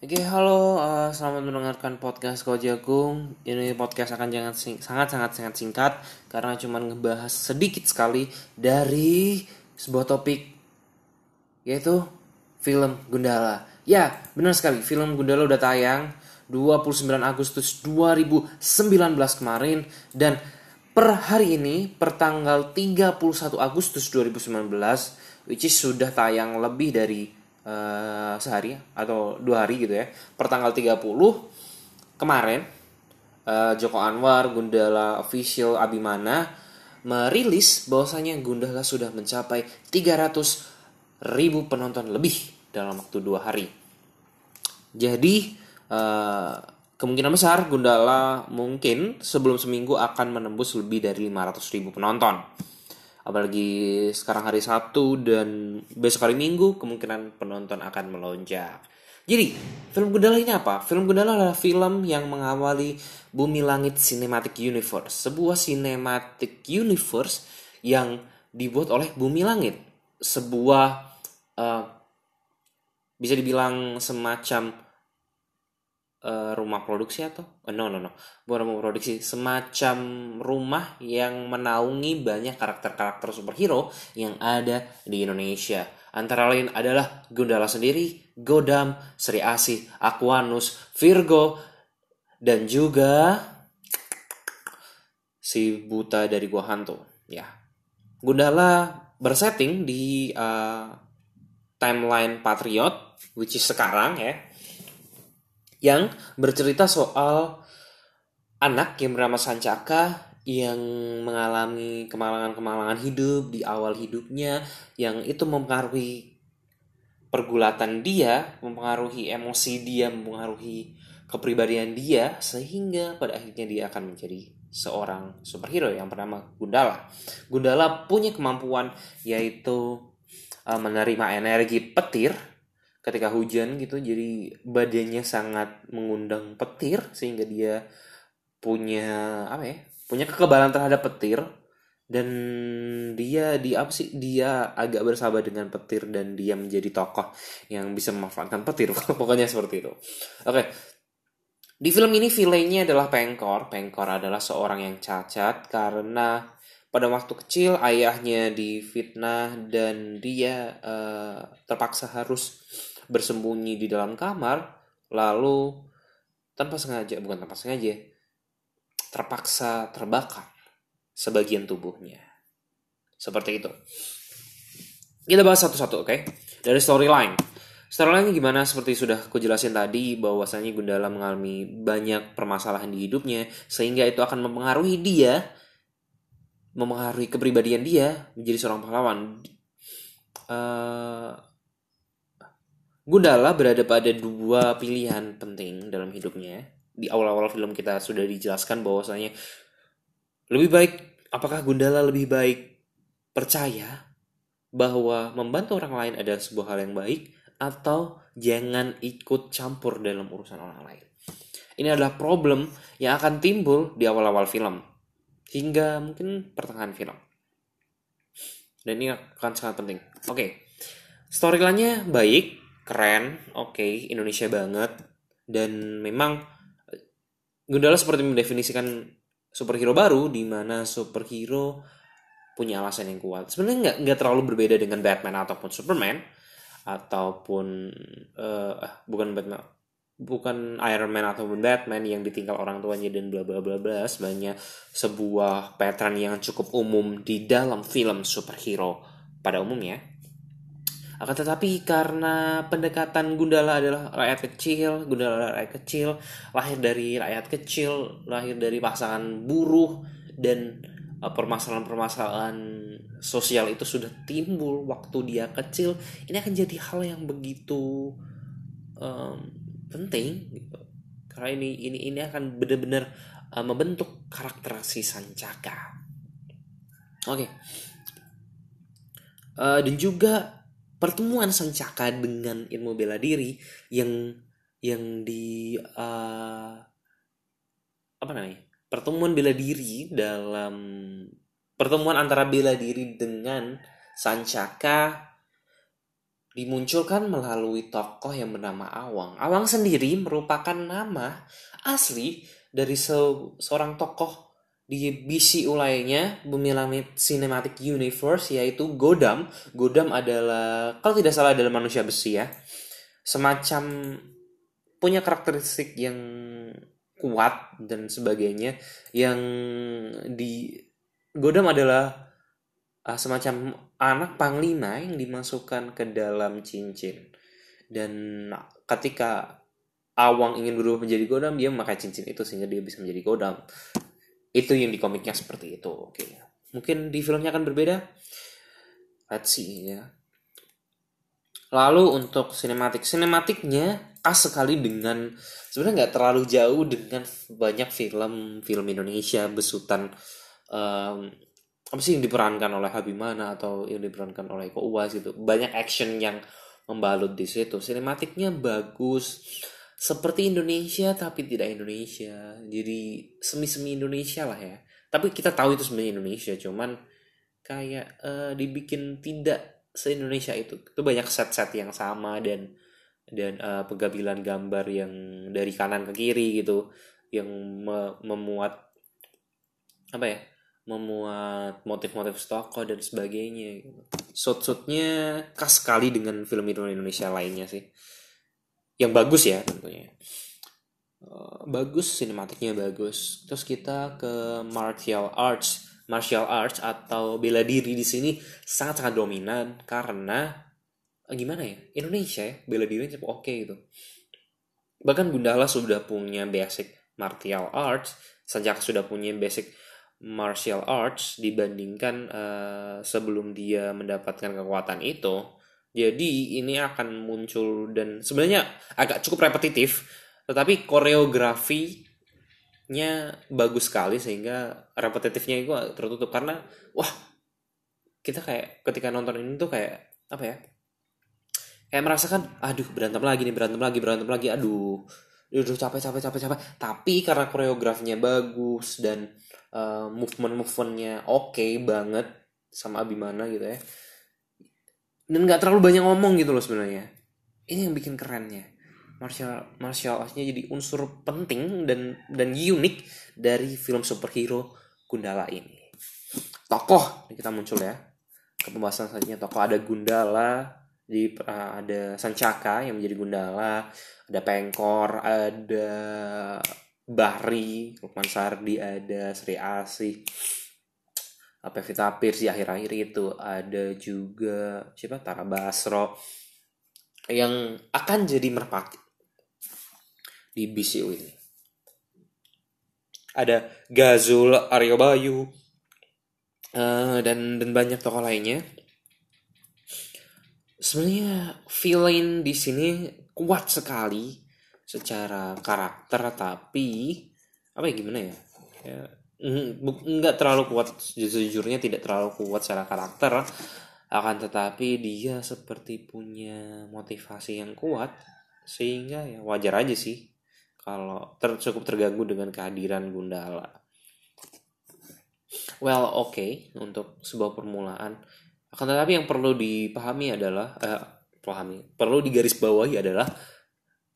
Oke, halo, uh, selamat mendengarkan podcast Ko Jagung. Ini podcast akan jangan sangat sangat sangat singkat karena cuma ngebahas sedikit sekali dari sebuah topik yaitu film Gundala. Ya, benar sekali, film Gundala udah tayang 29 Agustus 2019 kemarin dan per hari ini per tanggal 31 Agustus 2019 which is sudah tayang lebih dari uh, sehari atau dua hari gitu ya. Per tanggal 30 kemarin uh, Joko Anwar Gundala official Abimana merilis bahwasanya Gundala sudah mencapai 300 ribu penonton lebih dalam waktu dua hari. Jadi uh, kemungkinan besar Gundala mungkin sebelum seminggu akan menembus lebih dari 500 ribu penonton apalagi sekarang hari Sabtu dan besok hari Minggu kemungkinan penonton akan melonjak. Jadi, film Gundala ini apa? Film Gundala adalah film yang mengawali Bumi Langit Cinematic Universe, sebuah cinematic universe yang dibuat oleh Bumi Langit, sebuah uh, bisa dibilang semacam uh, rumah produksi atau? Uh, no no no. Bukan rumah produksi semacam rumah yang menaungi banyak karakter-karakter superhero yang ada di Indonesia. Antara lain adalah Gundala sendiri, Godam, Sri Asih, Aquanus, Virgo dan juga si buta dari gua hantu. Ya. Gundala bersetting di uh, timeline Patriot which is sekarang ya yang bercerita soal anak yang bernama Sancaka yang mengalami kemalangan-kemalangan hidup di awal hidupnya yang itu mempengaruhi pergulatan dia, mempengaruhi emosi dia, mempengaruhi kepribadian dia sehingga pada akhirnya dia akan menjadi seorang superhero yang bernama Gundala. Gundala punya kemampuan yaitu uh, menerima energi petir ketika hujan gitu jadi badannya sangat mengundang petir sehingga dia punya apa ya punya kekebalan terhadap petir. Dan dia di apa sih dia agak bersahabat dengan petir dan dia menjadi tokoh yang bisa memanfaatkan petir. Pokoknya seperti itu. Oke. Di film ini villainnya adalah Pengkor. Pengkor adalah seorang yang cacat karena pada waktu kecil ayahnya difitnah dan dia uh, terpaksa harus bersembunyi di dalam kamar lalu tanpa sengaja bukan tanpa sengaja terpaksa terbakar sebagian tubuhnya. Seperti itu. Kita bahas satu-satu oke? Okay? dari storyline. Storyline gimana? Seperti sudah aku jelasin tadi bahwasanya Gundala mengalami banyak permasalahan di hidupnya sehingga itu akan mempengaruhi dia mempengaruhi kepribadian dia menjadi seorang pahlawan. Uh, Gundala berada pada dua pilihan penting dalam hidupnya. Di awal-awal film kita sudah dijelaskan bahwasanya lebih baik apakah Gundala lebih baik percaya bahwa membantu orang lain adalah sebuah hal yang baik atau jangan ikut campur dalam urusan orang lain. Ini adalah problem yang akan timbul di awal-awal film hingga mungkin pertengahan film. Dan ini akan sangat penting. Oke, okay. storyline-nya baik, keren, oke, okay, Indonesia banget dan memang Gundala seperti mendefinisikan superhero baru di mana superhero punya alasan yang kuat. Sebenarnya nggak nggak terlalu berbeda dengan Batman ataupun Superman ataupun uh, bukan Batman bukan Iron Man ataupun Batman yang ditinggal orang tuanya dan bla bla bla bla sebenarnya sebuah pattern yang cukup umum di dalam film superhero pada umumnya akan tetapi karena pendekatan Gundala adalah rakyat kecil, Gundala rakyat kecil, lahir dari rakyat kecil, lahir dari pasangan buruh dan e, permasalahan-permasalahan sosial itu sudah timbul waktu dia kecil, ini akan jadi hal yang begitu um, penting gitu. Karena ini ini ini akan benar-benar uh, membentuk karakter si Sancaka. Oke. Okay. Uh, dan juga pertemuan Sancaka dengan ilmu bela diri yang yang di uh, apa namanya pertemuan bela diri dalam pertemuan antara bela diri dengan Sancaka dimunculkan melalui tokoh yang bernama Awang. Awang sendiri merupakan nama asli dari se seorang tokoh di BCU lainnya, Bumi Langit Cinematic Universe, yaitu Godam. Godam adalah, kalau tidak salah adalah manusia besi ya. Semacam punya karakteristik yang kuat dan sebagainya. Yang di Godam adalah uh, semacam anak panglima yang dimasukkan ke dalam cincin. Dan ketika Awang ingin berubah menjadi Godam, dia memakai cincin itu sehingga dia bisa menjadi Godam itu yang di komiknya seperti itu oke. Okay. mungkin di filmnya akan berbeda? Let's see ya. Lalu untuk sinematik sinematiknya khas sekali dengan sebenarnya nggak terlalu jauh dengan banyak film film Indonesia besutan um, apa sih yang diperankan oleh Habimana atau yang diperankan oleh Eko Uwas gitu. Banyak action yang membalut di situ. Sinematiknya bagus seperti Indonesia tapi tidak Indonesia. Jadi semi-semi Indonesia lah ya. Tapi kita tahu itu sebenarnya Indonesia cuman kayak uh, dibikin tidak se Indonesia itu. Itu banyak set-set yang sama dan dan uh, penggabilan gambar yang dari kanan ke kiri gitu yang me memuat apa ya memuat motif-motif toko dan sebagainya gitu. Shot-shotnya khas sekali dengan film Indonesia lainnya sih yang bagus ya tentunya. Uh, bagus sinematiknya bagus. Terus kita ke martial arts. Martial arts atau bela diri di sini sangat sangat dominan karena uh, gimana ya Indonesia ya bela diri cukup oke okay gitu. Bahkan Gundala sudah punya basic martial arts. Sejak sudah punya basic martial arts dibandingkan uh, sebelum dia mendapatkan kekuatan itu jadi ini akan muncul dan sebenarnya agak cukup repetitif, tetapi koreografinya bagus sekali sehingga repetitifnya itu tertutup karena wah kita kayak ketika nonton ini tuh kayak apa ya? Kayak merasakan aduh berantem lagi nih, berantem lagi, berantem lagi, aduh. Udah capek, capek, capek, capek. Tapi karena koreografinya bagus dan uh, movement-movementnya oke okay banget sama Abimana gitu ya dan nggak terlalu banyak ngomong gitu loh sebenarnya. Ini yang bikin kerennya. Martial martial artsnya jadi unsur penting dan dan unik dari film superhero Gundala ini. Tokoh kita muncul ya. Ke pembahasan selanjutnya tokoh ada Gundala di uh, ada Sancaka yang menjadi Gundala ada Pengkor ada Bahri Lukman Sardi ada Sri Asih Pevita Pierce di akhir-akhir itu ada juga siapa? Tara Basro yang akan jadi merpati di BCU ini. Ada Gazul Aryo Bayu uh, dan dan banyak tokoh lainnya. Sebenarnya villain di sini kuat sekali secara karakter tapi apa ya gimana ya, ya nggak terlalu kuat sejujurnya tidak terlalu kuat secara karakter akan tetapi dia seperti punya motivasi yang kuat sehingga ya wajar aja sih kalau ter cukup terganggu dengan kehadiran Gundala. Well, oke okay, untuk sebuah permulaan. Akan tetapi yang perlu dipahami adalah eh, pahami, perlu digarisbawahi adalah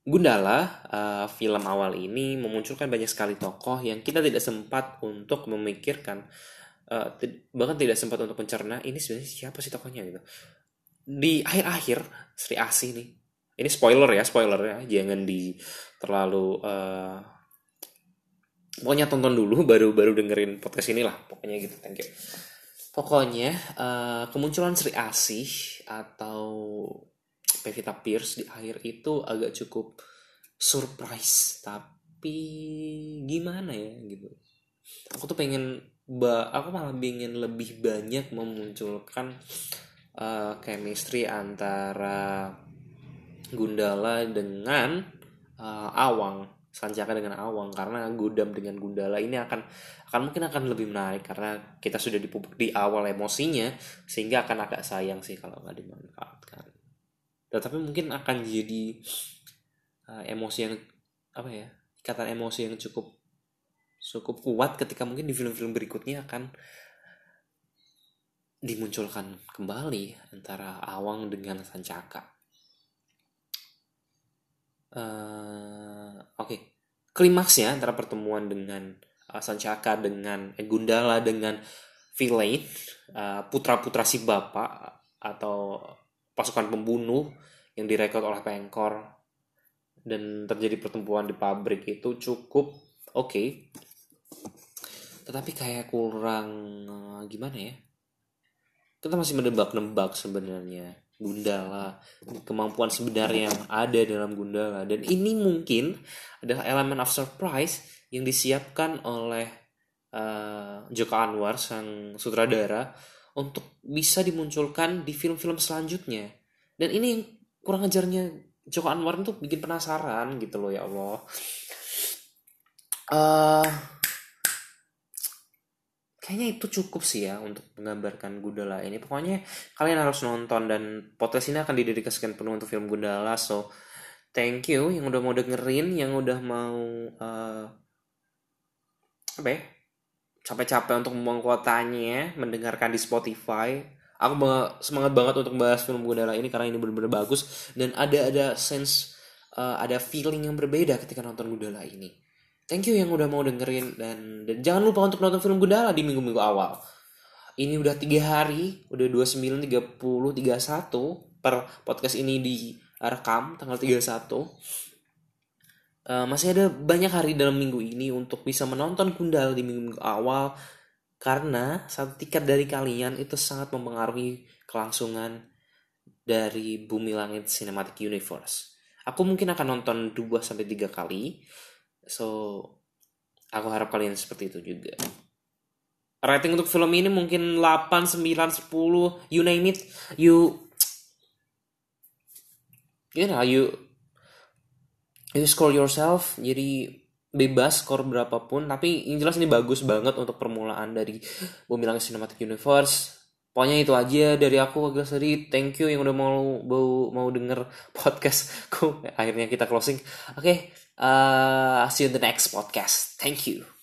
Gundala, uh, film awal ini memunculkan banyak sekali tokoh yang kita tidak sempat untuk memikirkan, uh, bahkan tidak sempat untuk mencerna ini sebenarnya siapa sih tokohnya gitu. Di akhir-akhir Sri Asih nih, ini spoiler ya, spoiler ya, jangan di terlalu uh, pokoknya tonton dulu baru baru dengerin podcast ini lah, pokoknya gitu, thank you. Pokoknya uh, kemunculan Sri Asih atau Pevita Pierce di akhir itu agak cukup surprise. Tapi gimana ya gitu. Aku tuh pengen ba aku malah pengen lebih banyak memunculkan uh, chemistry antara Gundala dengan uh, Awang Sanjaka dengan Awang. Karena Gudam dengan Gundala ini akan akan mungkin akan lebih menarik karena kita sudah dipupuk di awal emosinya sehingga akan agak sayang sih kalau nggak dimanfaatkan tetapi mungkin akan jadi uh, emosi yang apa ya ikatan emosi yang cukup cukup kuat ketika mungkin di film-film berikutnya akan dimunculkan kembali antara Awang dengan Sancaka. Uh, Oke, okay. klimaksnya antara pertemuan dengan uh, Sancaka dengan eh, Gundala dengan Villain, uh, putra-putra si bapak atau pasukan pembunuh yang direkrut oleh Pengkor dan terjadi pertempuran di pabrik itu cukup oke okay. tetapi kayak kurang uh, gimana ya kita masih menebak-nebak sebenarnya Gundala kemampuan sebenarnya yang ada dalam Gundala dan ini mungkin adalah elemen of surprise yang disiapkan oleh uh, Joko Anwar sang sutradara untuk bisa dimunculkan di film-film selanjutnya. Dan ini kurang ajarnya Joko Anwar itu bikin penasaran gitu loh ya Allah. Uh, kayaknya itu cukup sih ya untuk menggambarkan Gundala ini. Pokoknya kalian harus nonton dan podcast ini akan didedikasikan penuh untuk film Gundala. So thank you yang udah mau dengerin yang udah mau uh, apa ya capek-capek untuk membuang kuotanya mendengarkan di Spotify aku semangat banget untuk bahas film Gundala ini karena ini benar-benar bagus dan ada ada sense uh, ada feeling yang berbeda ketika nonton Gundala ini. Thank you yang udah mau dengerin dan, dan jangan lupa untuk nonton film Gundala di minggu-minggu awal. Ini udah tiga hari, udah 29, 30, 31 per podcast ini direkam tanggal 31. Uh, masih ada banyak hari dalam minggu ini untuk bisa menonton Gundala di minggu-minggu awal karena satu tiket dari kalian itu sangat mempengaruhi kelangsungan dari Bumi Langit Cinematic Universe. Aku mungkin akan nonton 2 sampai 3 kali. So aku harap kalian seperti itu juga. Rating untuk film ini mungkin 8, 9, 10, you name it. You you know, you you score yourself. Jadi bebas skor berapapun. Tapi yang jelas ini bagus banget untuk permulaan dari Bumi Langit Cinematic Universe. Pokoknya itu aja dari aku agak sedih thank you yang udah mau mau mau denger podcastku. Akhirnya kita closing. Oke okay, uh, see you in the next podcast. Thank you